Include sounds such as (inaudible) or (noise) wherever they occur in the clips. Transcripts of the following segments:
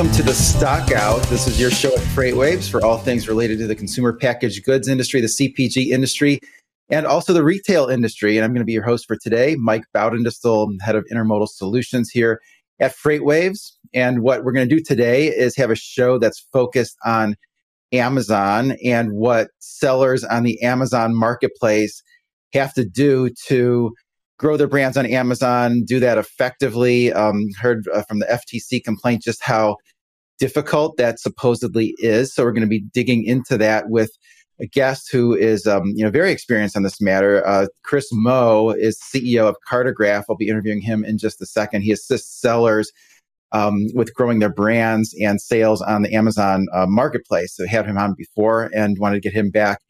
welcome to the Stockout. This is your show at FreightWaves for all things related to the consumer packaged goods industry, the CPG industry, and also the retail industry. And I'm going to be your host for today, Mike Baudendistel, head of intermodal solutions here at FreightWaves. And what we're going to do today is have a show that's focused on Amazon and what sellers on the Amazon marketplace have to do to grow their brands on Amazon, do that effectively. Um, heard uh, from the FTC complaint just how difficult that supposedly is. So we're going to be digging into that with a guest who is, um, you know, very experienced on this matter. Uh, Chris Moe is CEO of Cartograph. I'll be interviewing him in just a second. He assists sellers um, with growing their brands and sales on the Amazon uh, marketplace. So I had him on before and wanted to get him back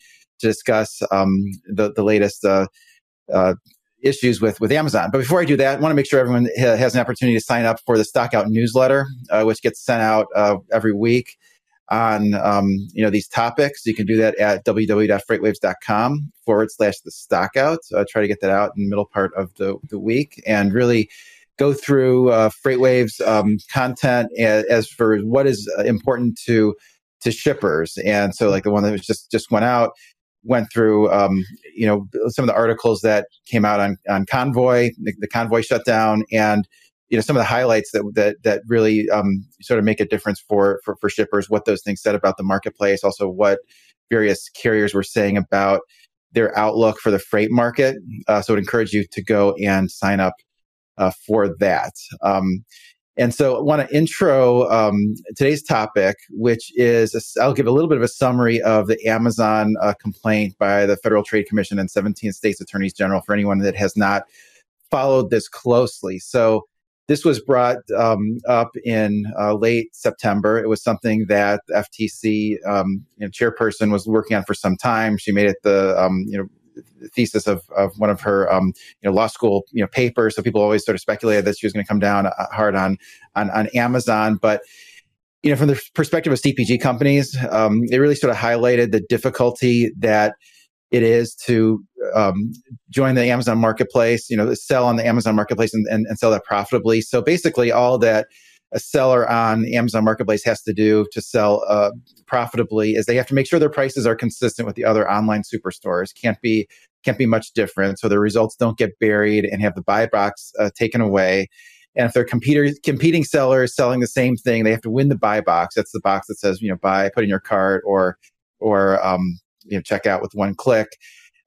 to discuss um, the the latest uh, uh issues with with Amazon. But before I do that, I want to make sure everyone has an opportunity to sign up for the Stockout newsletter, uh, which gets sent out uh, every week on um, you know these topics. You can do that at www.freightwaves.com forward slash the stock out. Uh, try to get that out in the middle part of the, the week and really go through uh, FreightWaves um, content as, as, for what is uh, important to to shippers. And so like the one that was just just went out went through, um, you know, some of the articles that came out on, on Convoy, the, the, Convoy shutdown, and you know some of the highlights that that that really um, sort of make a difference for, for for shippers. What those things said about the marketplace, also what various carriers were saying about their outlook for the freight market. Uh, so, I would encourage you to go and sign up uh, for that. Um, and so I want to intro um, today's topic, which is I'll give a little bit of a summary of the Amazon uh, complaint by the Federal Trade Commission and 17 states attorneys general for anyone that has not followed this closely. So this was brought um, up in uh, late September. It was something that FTC um, you know, chairperson was working on for some time. She made it the um, you know thesis of, of one of her um, you know law school you know papers. So people always sort of speculated that she was going to come down uh, hard on on, on Amazon, but you know from the perspective of CPG companies, um, it really sort of highlighted the difficulty that it is to um, join the Amazon marketplace, you know, sell on the Amazon marketplace and, and, and sell that profitably. So basically, all that a seller on Amazon marketplace has to do to sell uh, profitably is they have to make sure their prices are consistent with the other online superstores. Can't be can't be much different. So the results don't get buried and have the buy box uh, taken away. And if they're competing competing sellers selling the same thing, they have to win the buy box. That's the box that says you know buy, put in your cart, or or um, you know check out with one click.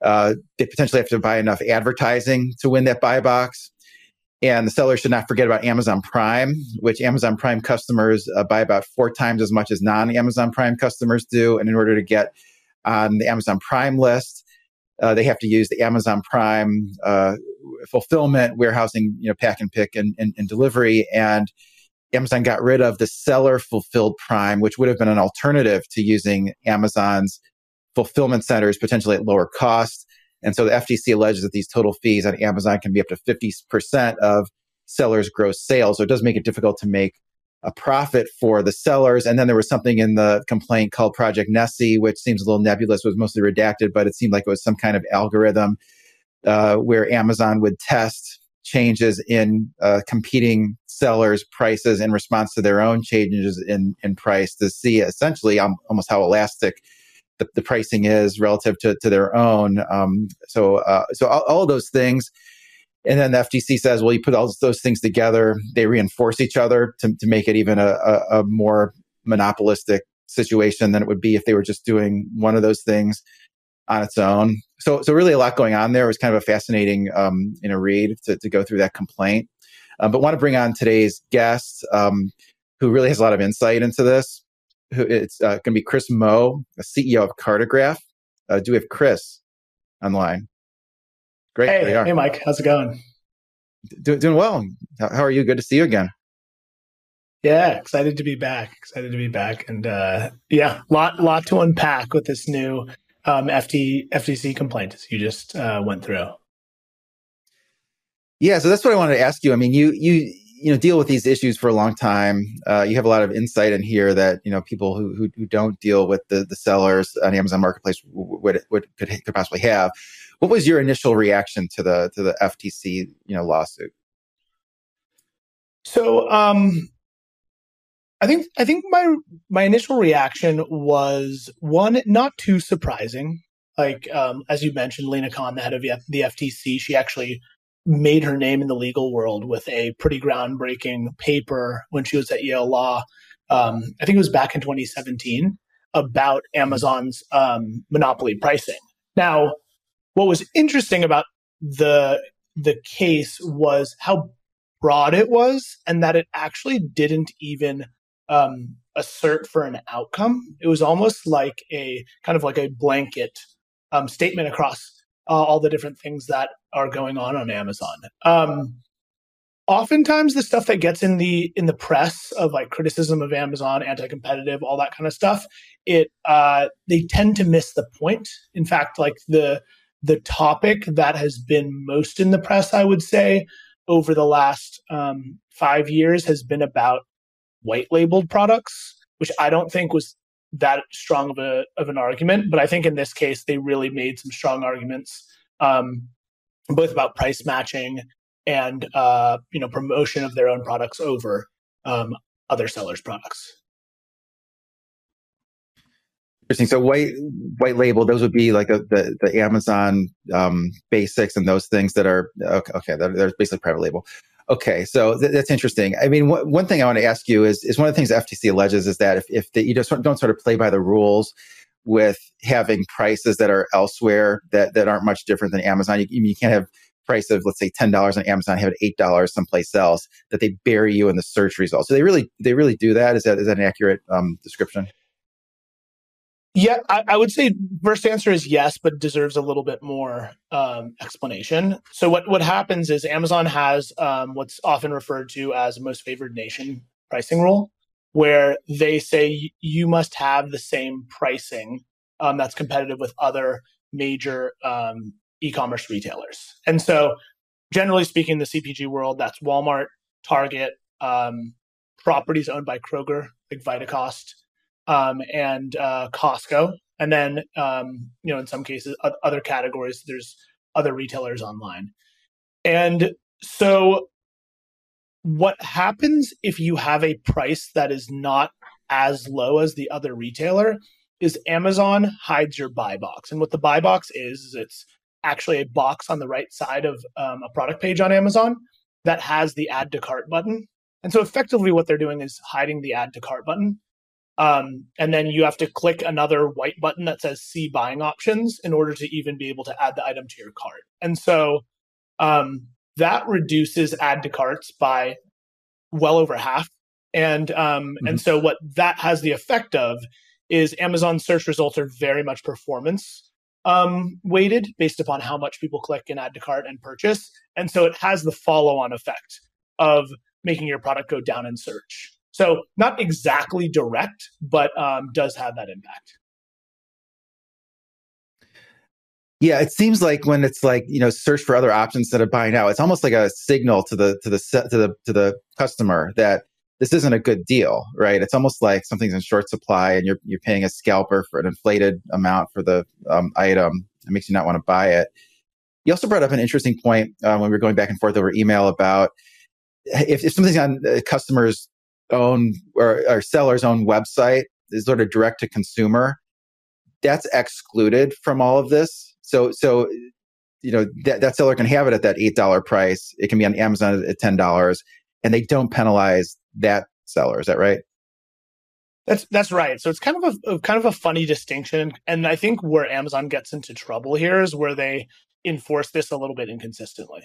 Uh, they potentially have to buy enough advertising to win that buy box. And the seller should not forget about Amazon Prime, which Amazon Prime customers uh, buy about four times as much as non Amazon Prime customers do. And in order to get on the Amazon Prime list, uh, they have to use the Amazon Prime uh, fulfillment, warehousing, you know, pack and pick and, and, and delivery. And Amazon got rid of the seller fulfilled Prime, which would have been an alternative to using Amazon's fulfillment centers potentially at lower cost. And so the FTC alleges that these total fees on Amazon can be up to 50% of sellers' gross sales. So it does make it difficult to make a profit for the sellers. And then there was something in the complaint called Project Nessie, which seems a little nebulous, was mostly redacted, but it seemed like it was some kind of algorithm uh, where Amazon would test changes in uh, competing sellers' prices in response to their own changes in, in price to see essentially um, almost how elastic the, the pricing is relative to, to their own. Um, so, uh, so all, all, those things. And then the FTC says, well, you put all those things together, they reinforce each other to, to make it even a, a, a more monopolistic situation than it would be if they were just doing one of those things on its own. So, so really a lot going on there. It was kind of a fascinating, um, you know, read to, to go through that complaint. Uh, but want to bring on today's guest, um, who really has a lot of insight into this who it's uh, going to be Chris Moe, the CEO of Cartograph. Uh, do we have Chris online? Great. Hey, hey, Mike. How's it going? Do, doing well. How, are you? Good to see you again. Yeah, excited to be back. Excited to be back, and uh, yeah, lot lot to unpack with this new um, FT, FTC complaint you just uh, went through. Yeah, so that's what I wanted to ask you. I mean, you you you know deal with these issues for a long time. Uh, you have a lot of insight in here that you know people who who, who don't deal with the the sellers on Amazon Marketplace would would could, could possibly have. What was your initial reaction to the to the FTC you know lawsuit? So um, I think I think my my initial reaction was one not too surprising. Like um, as you mentioned, Lina Khan, the head of the FTC, she actually made her name in the legal world with a pretty groundbreaking paper when she was at Yale Law. Um, I think it was back in 2017 about Amazon's um, monopoly pricing. Now, what was interesting about the the case was how broad it was, and that it actually didn't even um, assert for an outcome. It was almost like a kind of like a blanket um, statement across uh, all the different things that are going on on Amazon. Um, oftentimes, the stuff that gets in the in the press of like criticism of Amazon, anti-competitive, all that kind of stuff, it uh, they tend to miss the point. In fact, like the the topic that has been most in the press, I would say, over the last um, five years has been about white labeled products, which I don't think was that strong of a of an argument. But I think in this case, they really made some strong arguments, um, both about price matching and uh, you know promotion of their own products over um, other sellers' products. Interesting. So white white label, those would be like the the, the Amazon um, basics and those things that are okay. okay they're, they're basically private label. Okay, so th- that's interesting. I mean, wh- one thing I want to ask you is is one of the things the FTC alleges is that if if the, you just don't sort of play by the rules with having prices that are elsewhere that that aren't much different than Amazon, you, you can't have price of let's say ten dollars on Amazon, have it eight dollars someplace else that they bury you in the search results. So they really they really do that. Is that is that an accurate um, description? Yeah, I, I, would say first answer is yes, but deserves a little bit more um, explanation. So what what happens is Amazon has um, what's often referred to as most favored nation pricing rule, where they say you must have the same pricing um, that's competitive with other major um, e-commerce retailers. And so, generally speaking, the CPG world that's Walmart, Target, um, properties owned by Kroger, like Vitacost um, and uh, Costco. And then, um, you know, in some cases, other categories, there's other retailers online. And so, what happens if you have a price that is not as low as the other retailer is Amazon hides your buy box. And what the buy box is, is it's actually a box on the right side of um, a product page on Amazon that has the add to cart button. And so effectively what they're doing is hiding the add to cart button um, and then you have to click another white button that says see buying options in order to even be able to add the item to your cart. And so um, that reduces add to carts by well over half. And um, mm-hmm. and so what that has the effect of is Amazon search results are very much performance um, weighted based upon how much people click and add to cart and purchase. And so it has the follow on effect of making your product go down in search. So not exactly direct, but um, does have that impact. Yeah, it seems like when it's like you know search for other options instead of buying now, it's almost like a signal to the to the to the to the customer that this isn't a good deal, right? It's almost like something's in short supply and you're you're paying a scalper for an inflated amount for the um, item. It makes you not want to buy it. You also brought up an interesting point uh, when we were going back and forth over email about if, if something's on the customer's own or, or seller's own website is sort of direct to consumer, that's excluded from all of this. So, so you know that, that seller can have it at that eight dollar price. It can be on Amazon at ten dollars, and they don't penalize that seller. Is that right? That's that's right. So it's kind of a, a, kind of a funny distinction, and I think where Amazon gets into trouble here is where they enforce this a little bit inconsistently,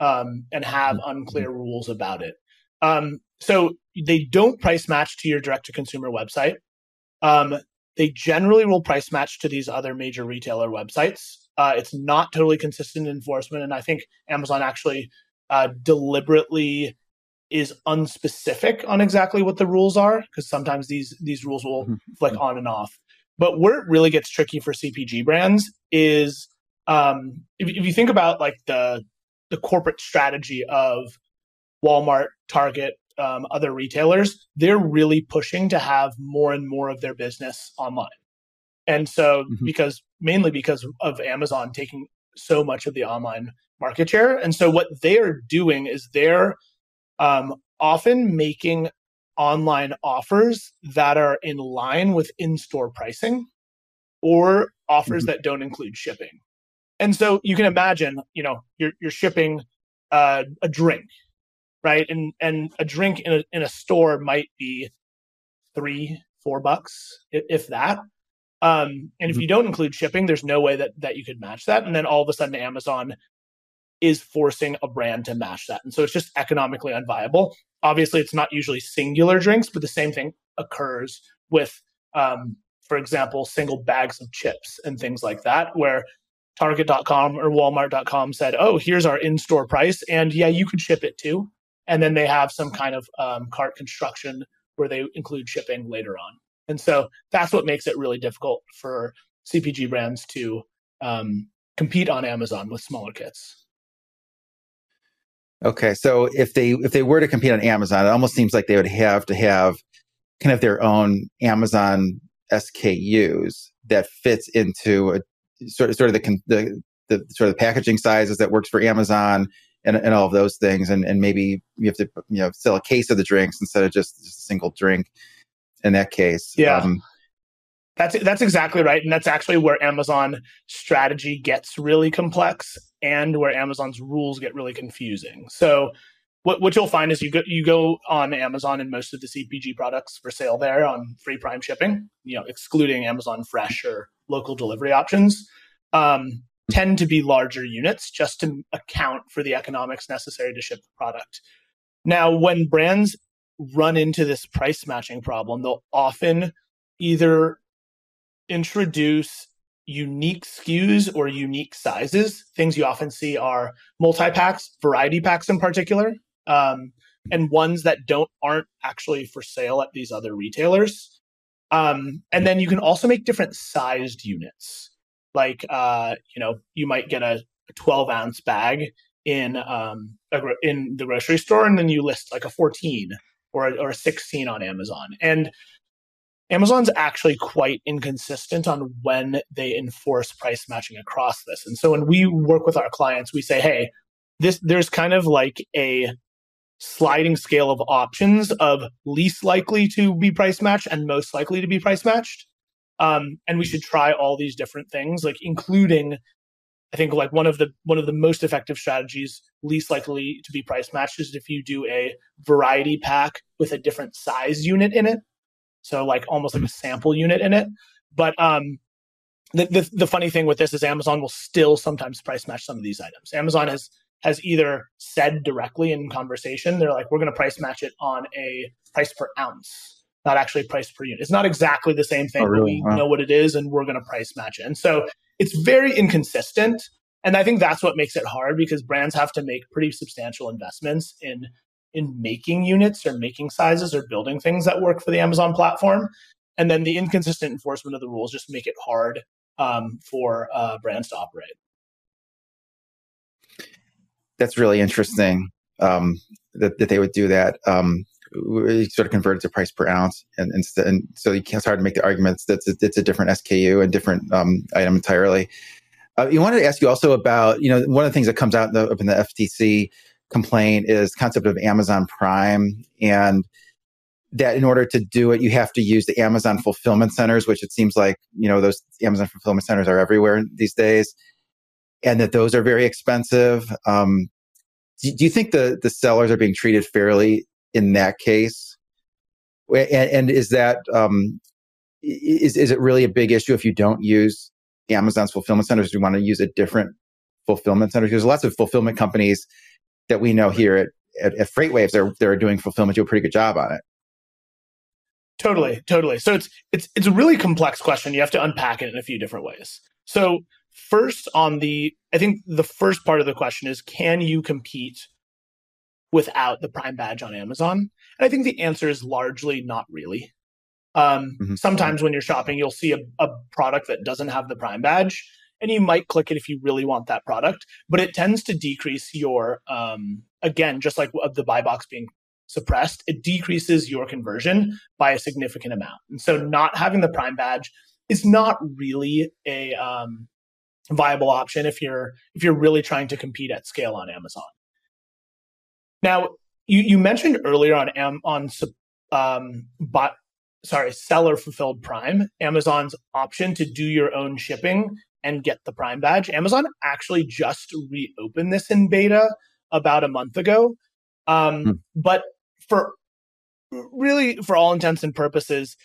um, and have mm-hmm. unclear rules about it. Um, so they don't price match to your direct to consumer website. Um, they generally will price match to these other major retailer websites. Uh, it's not totally consistent enforcement, and I think Amazon actually uh, deliberately is unspecific on exactly what the rules are because sometimes these these rules will mm-hmm. flick on and off. But where it really gets tricky for CPG brands is um, if, if you think about like the the corporate strategy of Walmart, Target, um, other retailers, they're really pushing to have more and more of their business online. And so, mm-hmm. because mainly because of Amazon taking so much of the online market share. And so, what they're doing is they're um, often making online offers that are in line with in-store pricing or offers mm-hmm. that don't include shipping. And so you can imagine, you know, you're you're shipping uh, a drink, right? And and a drink in a in a store might be three, four bucks, if, if that. Um, and if mm-hmm. you don't include shipping, there's no way that that you could match that. And then all of a sudden, Amazon is forcing a brand to match that, and so it's just economically unviable. Obviously, it's not usually singular drinks, but the same thing occurs with, um, for example, single bags of chips and things like that, where Target.com or Walmart.com said, "Oh, here's our in-store price, and yeah, you could ship it too." And then they have some kind of um, cart construction where they include shipping later on. And so that's what makes it really difficult for CPG brands to um, compete on Amazon with smaller kits. Okay, so if they if they were to compete on Amazon, it almost seems like they would have to have kind of their own Amazon SKUs that fits into a sort of sort of the the, the sort of the packaging sizes that works for Amazon and, and all of those things, and and maybe you have to you know sell a case of the drinks instead of just, a single drink in that case. Yeah. Um, that's that's exactly right, and that's actually where Amazon strategy gets really complex, and where Amazon's rules get really confusing. So, what what you'll find is you go you go on Amazon and most of the CPG products for sale there on free Prime shipping, you know, excluding Amazon Fresh or local delivery options, um, tend to be larger units just to account for the economics necessary to ship the product. Now, when brands run into this price matching problem, they'll often either introduce unique SKUs or unique sizes. Things you often see are multi packs, variety packs in particular, um, and ones that don't aren't actually for sale at these other retailers. Um, and then you can also make different sized units. Like, uh, you know, you might get a, a 12 ounce bag in um, a, in the grocery store, and then you list like a 14 or, or a 16 on Amazon. And Amazon's actually quite inconsistent on when they enforce price matching across this. And so when we work with our clients, we say, hey, this there's kind of like a sliding scale of options of least likely to be price matched and most likely to be price matched. Um, and we should try all these different things, like including I think like one of the one of the most effective strategies, least likely to be price matched, is if you do a variety pack with a different size unit in it. So like almost like a sample unit in it. But um, the, the the funny thing with this is Amazon will still sometimes price match some of these items. Amazon has has either said directly in conversation, they're like, we're going to price match it on a price per ounce, not actually priced per unit. It's not exactly the same thing. Oh, really? We wow. know what it is, and we're going to price match it. And so it's very inconsistent. And I think that's what makes it hard because brands have to make pretty substantial investments in in making units or making sizes or building things that work for the Amazon platform. And then the inconsistent enforcement of the rules just make it hard um, for uh, brands to operate. That's really interesting um, that, that they would do that. Um, sort of converted to price per ounce, and, and, and so you can't, it's hard to make the arguments that it's, it's a different SKU and different um, item entirely. Uh, you wanted to ask you also about you know one of the things that comes out in the, in the FTC complaint is concept of Amazon Prime and that in order to do it you have to use the Amazon fulfillment centers which it seems like you know those Amazon fulfillment centers are everywhere these days and that those are very expensive um, do, do, you think the the sellers are being treated fairly in that case? And, and is that um, is is it really a big issue if you don't use Amazon's fulfillment centers? Do you want to use a different fulfillment center? There's lots of fulfillment companies that we know here at, at, at FreightWaves, they're they're doing fulfillment, do a pretty good job on it. Totally, totally. So it's it's it's a really complex question. You have to unpack it in a few different ways. So first on the I think the first part of the question is can you compete without the Prime badge on Amazon? And I think the answer is largely not really. Um, mm-hmm. Sometimes when you're shopping, you'll see a, a, product that doesn't have the Prime badge, and you might click it if you really want that product, but it tends to decrease your, um, again, just like the buy box being suppressed, it decreases your conversion by a significant amount. And so not having the Prime badge is not really a um, viable option if you're if you're really trying to compete at scale on Amazon. Now, you, you mentioned earlier on on um, but sorry, seller fulfilled Prime, Amazon's option to do your own shipping and get the Prime badge. Amazon actually just reopened this in beta about a month ago. Um, hmm. But for really, for all intents and purposes,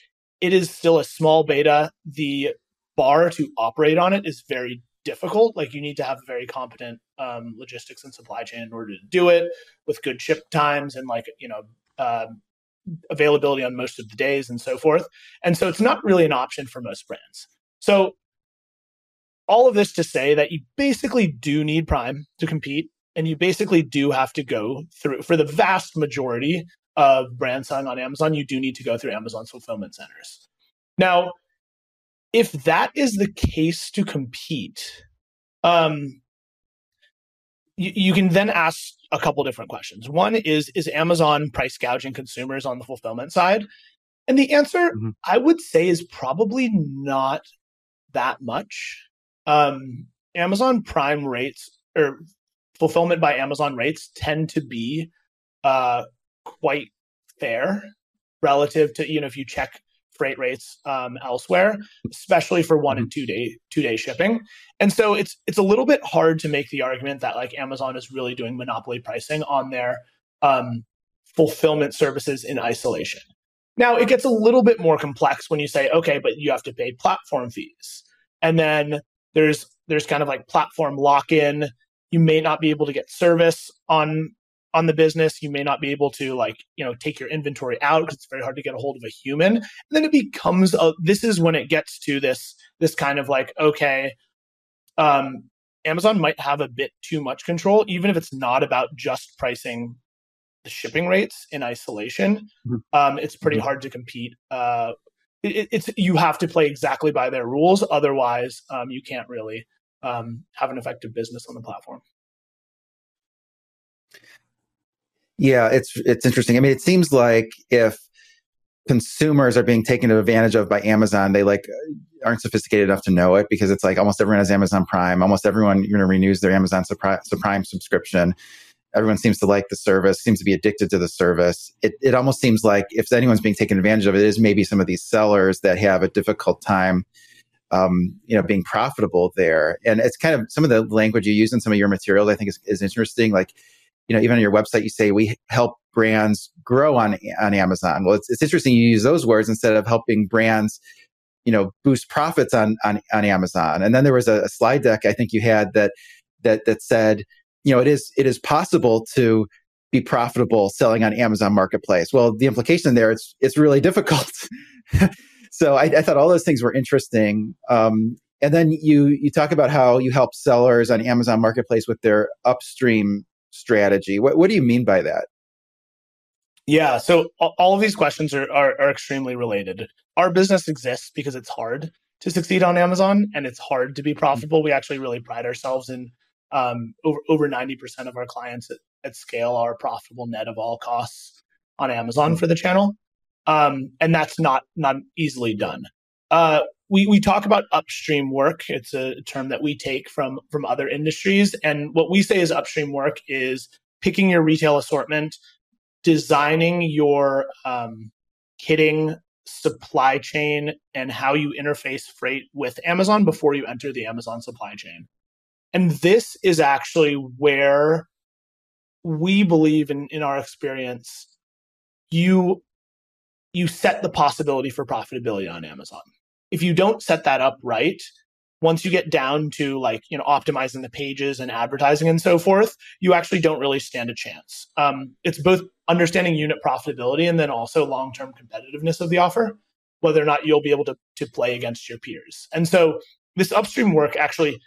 it is still a small beta. The bar to operate on it is very difficult. Like you need to have a very competent um, logistics and supply chain in order to do it with good ship times and like you know uh, availability on most of the days and so forth. And so it's not really an option for most brands. So all of this to say that you basically do need Prime to compete, and you basically do have to go through for the vast majority of brands selling on Amazon. You do need to go through Amazon's fulfillment centers. Now, if that is the case to compete, um, you, you can then ask a couple different questions. One is Is Amazon price gouging consumers on the fulfillment side? And the answer, mm-hmm. I would say, is probably not that much. Um, Amazon Prime rates or fulfillment by Amazon rates tend to be uh, quite fair relative to you know if you check freight rates um, elsewhere, especially for one and mm-hmm. two day two day shipping. And so it's it's a little bit hard to make the argument that like Amazon is really doing monopoly pricing on their um, fulfillment services in isolation. Now it gets a little bit more complex when you say, okay, but you have to pay platform fees, and then there's there's kind of like platform lock in. You may not be able to get service on on the business. You may not be able to like, you know, take your inventory out because it's very hard to get a hold of a human. And then it becomes a, this is when it gets to this, this kind of like, okay, um, Amazon might have a bit too much control, even if it's not about just pricing the shipping rates in isolation. Mm-hmm. Um, it's pretty mm-hmm. hard to compete. Uh, it, it's you have to play exactly by their rules, otherwise, um, you can't really um, have an effective business on the platform. Yeah, it's it's interesting. I mean, it seems like if consumers are being taken advantage of by Amazon, they like aren't sophisticated enough to know it because it's like almost everyone has Amazon Prime. Almost everyone you know renews their Amazon Prime subscription. Everyone seems to like the service, seems to be addicted to the service. It it almost seems like if anyone's being taken advantage of, it is maybe some of these sellers that have a difficult time um, you know, being profitable there. And it's kind of some of the language you use in some of your materials, I think is, is interesting. Like you know, even on your website, you say we help brands grow on on Amazon. Well, it's, it's interesting you use those words instead of helping brands, you know, boost profits on on, on Amazon. And then there was a, a slide deck I think you had that that that said, you know, it is it is possible to be profitable selling on Amazon Marketplace. Well, the implication there it's it's really (laughs) difficult. so I, I, thought all those things were interesting. Um, and then you you talk about how you help sellers on Amazon Marketplace with their upstream strategy. What, what do you mean by that? Yeah, so all of these questions are, are, are extremely related. Our business exists because it's hard to succeed on Amazon and it's hard to be mm-hmm. profitable. We actually really pride ourselves in um, over over ninety percent of our clients at, at, scale are profitable net of all costs on Amazon mm-hmm. for the channel, um, and that's not not easily done. Uh, we, we talk about upstream work. It's a term that we take from, from other industries. And what we say is upstream work is picking your retail assortment, designing your um, kitting supply chain and how you interface freight with Amazon before you enter the Amazon supply chain. And this is actually where we believe in, in our experience, you you set the possibility for profitability on Amazon if you don't set that up right, once you get down to like you know optimizing the pages and advertising and so forth you actually don't really stand a chance. Um, it's both understanding unit profitability and then also long-term competitiveness of the offer whether or not you'll be able to, to play against your peers. And so this upstream work actually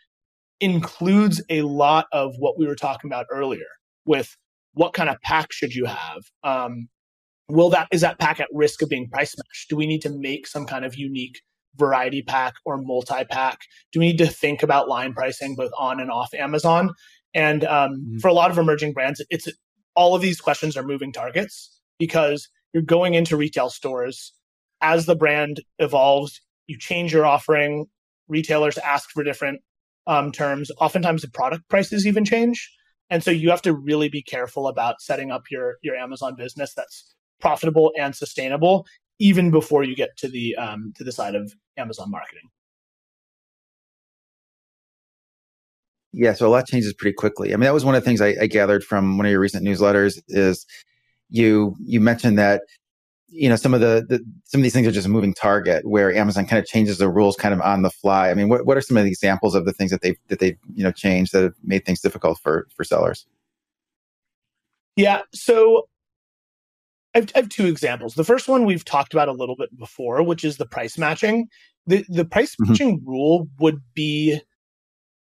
includes a lot of what we were talking about earlier with what kind of pack should you have? Um, will that is that pack at risk of being price matched? Do we need to make some kind of unique variety pack or multi pack? Do we need to think about line pricing both on and off Amazon? And um, mm-hmm. for a lot of emerging brands, it's all of these questions are moving targets because you're going into retail stores as the brand evolves. You change your offering. Retailers ask for different um, terms. Oftentimes, the product prices even change, and so you have to really be careful about setting up your your Amazon business that's profitable and sustainable even before you get to the um, to the side of Amazon marketing. Yeah, so a lot changes pretty quickly. I mean, that was one of the things I, I gathered from one of your recent newsletters is you you mentioned that you know some of the, the, some of these things are just a moving target where Amazon kind of changes the rules kind of on the fly. I mean, what, what are some of the examples of the things that they've that they've you know changed that have made things difficult for for sellers? Yeah, so I have, I have two examples. The first one we've talked about a little bit before, which is the price matching. The the price mm-hmm. matching rule would be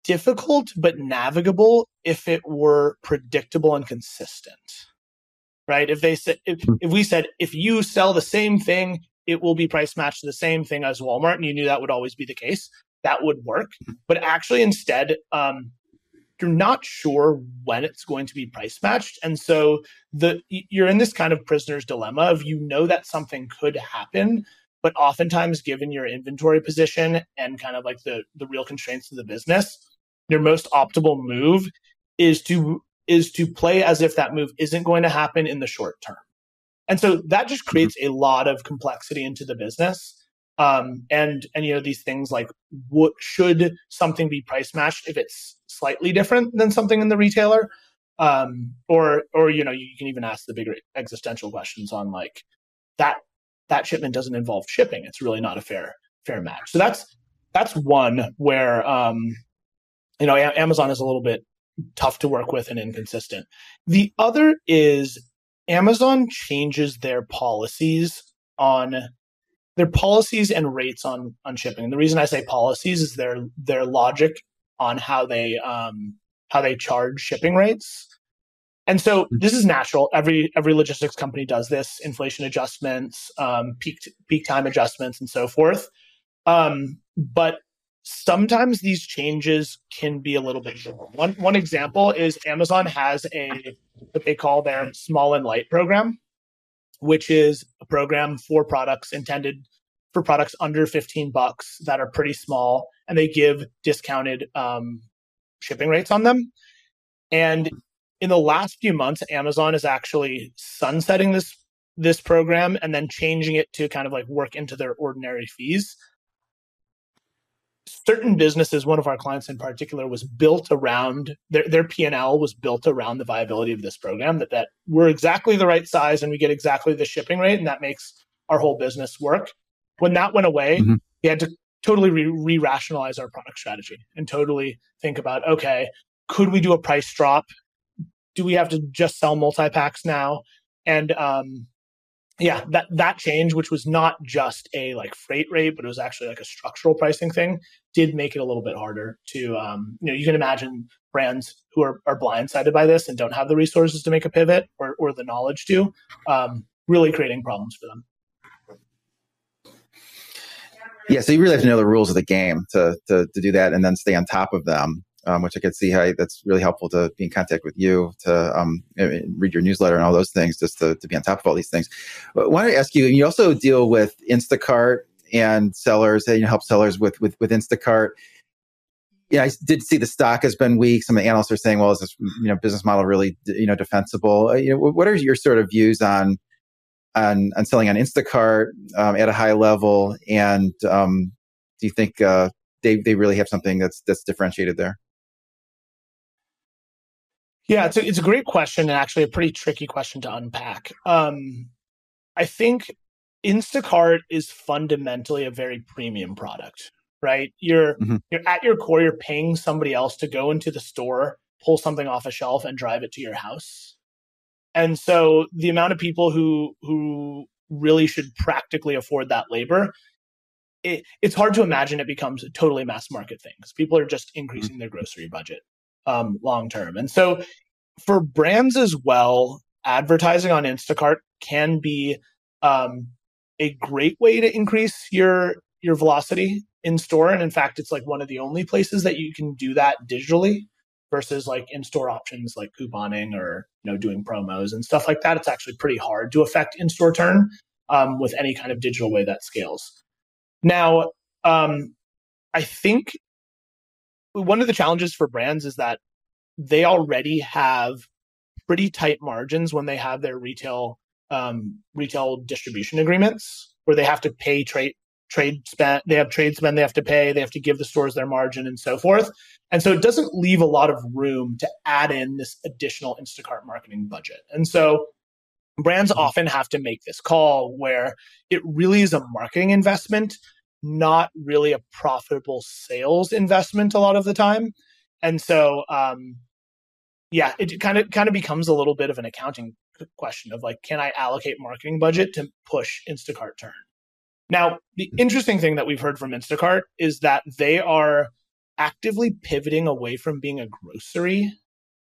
difficult but navigable if it were predictable and consistent. Right? If they said if, hmm. if we said if you sell the same thing, it will be price matched to the same thing as Walmart, and you knew that would always be the case, that would work. But actually, instead, um, you're not sure when it's going to be price matched, and so the you're in this kind of prisoner's dilemma of you know that something could happen, but oftentimes, given your inventory position and kind of like the the real constraints of the business, your most optimal move is to is to play as if that move isn't going to happen in the short term. And so that just mm-hmm. creates a lot of complexity into the business. Um, and and you know these things like what should something be price matched if it's slightly different than something in the retailer, um, or or you know you can even ask the bigger existential questions on like that that shipment doesn't involve shipping. It's really not a fair fair match. So that's that's one where um, you know, Amazon is a little bit tough to work with and inconsistent. The other is Amazon changes their policies on their policies and rates on on shipping. And the reason I say policies is their their logic on how they um how they charge shipping rates. And so hmm. this is natural. Every every logistics company does this: inflation adjustments, um, peak peak time adjustments, and so forth. Um, but sometimes these changes can be a little bit different. One one example is Amazon has a what they call their small and light program, which is a program for products intended for products under 15 bucks that are pretty small and they give discounted um, shipping rates on them. And in the last few months, Amazon is actually sunsetting this this program and then changing it to kind of like work into their ordinary fees certain businesses, one of our clients in particular, was built around their their P and L was built around the viability of this program. That that we're exactly the right size and we get exactly the shipping rate, and that makes our whole business work. When that went away, mm-hmm. we had to totally re rationalize our product strategy and totally think about okay, could we do a price drop? Do we have to just sell multi packs now? And um, yeah, that that change, which was not just a like freight rate, but it was actually like a structural pricing thing, did make it a little bit harder to um, you know, you can imagine brands who are, are blindsided by this and don't have the resources to make a pivot or, or the knowledge to, um, really creating problems for them. Yeah, so you really have to know the rules of the game to, to, to do that and then stay on top of them um, which I could see how that's really helpful to be in contact with you, to um, read your newsletter and all those things, just to, to be on top of all these things. But I wanted to ask you, you also deal with Instacart and sellers, and you help sellers with, with, with Instacart. Yeah, I did see the stock has been weak. Some of the analysts are saying, well, is this you know business model really you know defensible? Uh, you know, what are your sort of views on on, on selling on Instacart um, at a high level? And um, do you think uh, they they really have something that's that's differentiated there? Yeah, it's a, it's a great question and actually a pretty tricky question to unpack. Um, I think Instacart is fundamentally a very premium product, right? You're mm-hmm. you're at your core, you're paying somebody else to go into the store, pull something off a shelf, and drive it to your house. And so the amount of people who who really should practically afford that labor, it, it's hard to imagine it becomes a totally mass market thing because people are just increasing mm-hmm. their grocery budget um, long term. And so for brands as well, advertising on Instacart can be um, a great way to increase your your velocity in store. And in fact, it's like one of the only places that you can do that digitally versus like in-store options like couponing or you know doing promos and stuff like that. It's actually pretty hard to affect in-store turn um, with any kind of digital way that scales. Now, um, I think one of the challenges for brands is that they already have pretty tight margins when they have their retail um, retail distribution agreements where they have to pay trade trade spend they have trade spend they have to pay they have to give the stores their margin and so forth. And so it doesn't leave a lot of room to add in this additional instacart marketing budget. And so brands mm-hmm. often have to make this call where it really is a marketing investment not really a profitable sales investment a lot of the time. And so um, yeah it kind of kind of becomes a little bit of an accounting question of like can i allocate marketing budget to push instacart turn now, the interesting thing that we've heard from Instacart is that they are actively pivoting away from being a grocery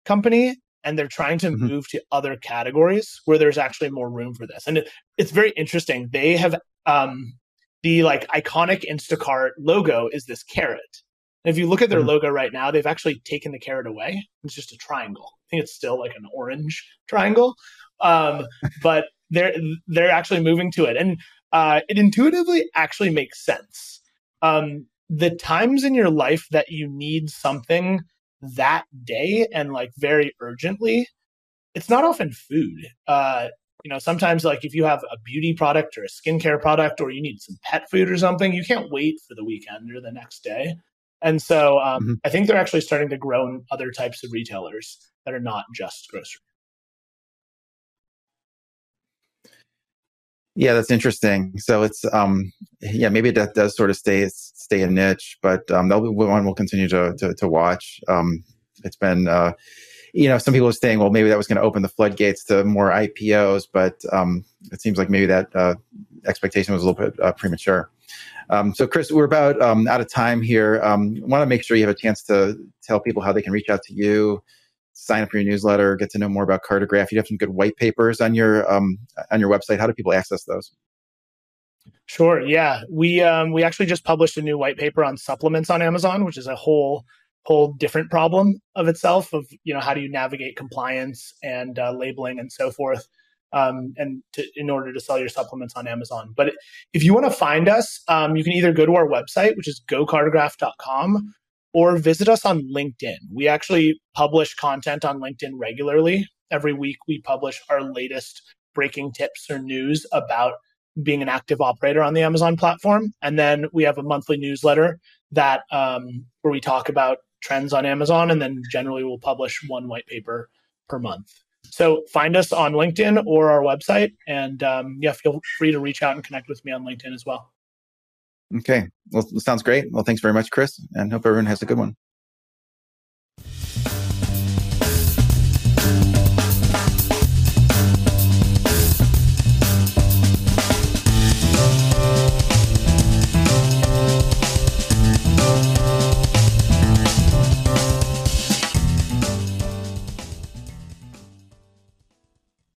company and they're trying to mm-hmm. move to other categories where there's actually more room for this. And it, it's very interesting. They have um, the like iconic Instacart logo is this carrot. And if you look at their mm-hmm. logo right now, they've actually taken the carrot away. It's just a triangle. I think it's still like an orange triangle. Um, but they're they're actually moving to it. And uh, it intuitively actually makes sense. Um, the times in your life that you need something that day and like very urgently, it's not often food. Uh, you know, sometimes like if you have a beauty product or a skincare product or you need some pet food or something, you can't wait for the weekend or the next day. And so um, mm-hmm. I think they're actually starting to grow in other types of retailers that are not just grocery. Yeah, that's interesting. So it's um yeah, maybe that does sort of stay stay a niche, but um that'll be one we'll continue to to, to watch. Um it's been uh you know, some people are saying, well, maybe that was going to open the floodgates to more IPOs, but um, it seems like maybe that uh, expectation was a little bit uh, premature. Um, so, Chris, we're about um, out of time here. Um, want to make sure you have a chance to tell people how they can reach out to you, sign up for your newsletter, get to know more about Cartograph. You have some good white papers on your um, on your website. How do people access those? Sure. Yeah, we um, we actually just published a new white paper on supplements on Amazon, which is a whole whole different problem of itself. Of you know how do you navigate compliance and uh, labeling and so forth, um, and to, in order to sell your supplements on Amazon. But if you want to find us, um, you can either go to our website, which is gocartograph.com, or visit us on LinkedIn. We actually publish content on LinkedIn regularly. Every week, we publish our latest breaking tips or news about being an active operator on the Amazon platform. And then we have a monthly newsletter that um, where we talk about trends on Amazon, and then generally we'll publish one white paper per month. So find us on LinkedIn or our website, and um, yeah, feel free to reach out and connect with me on LinkedIn as well. Okay. Well, sounds great. Well, thanks very much, Chris, and hope everyone has a good one.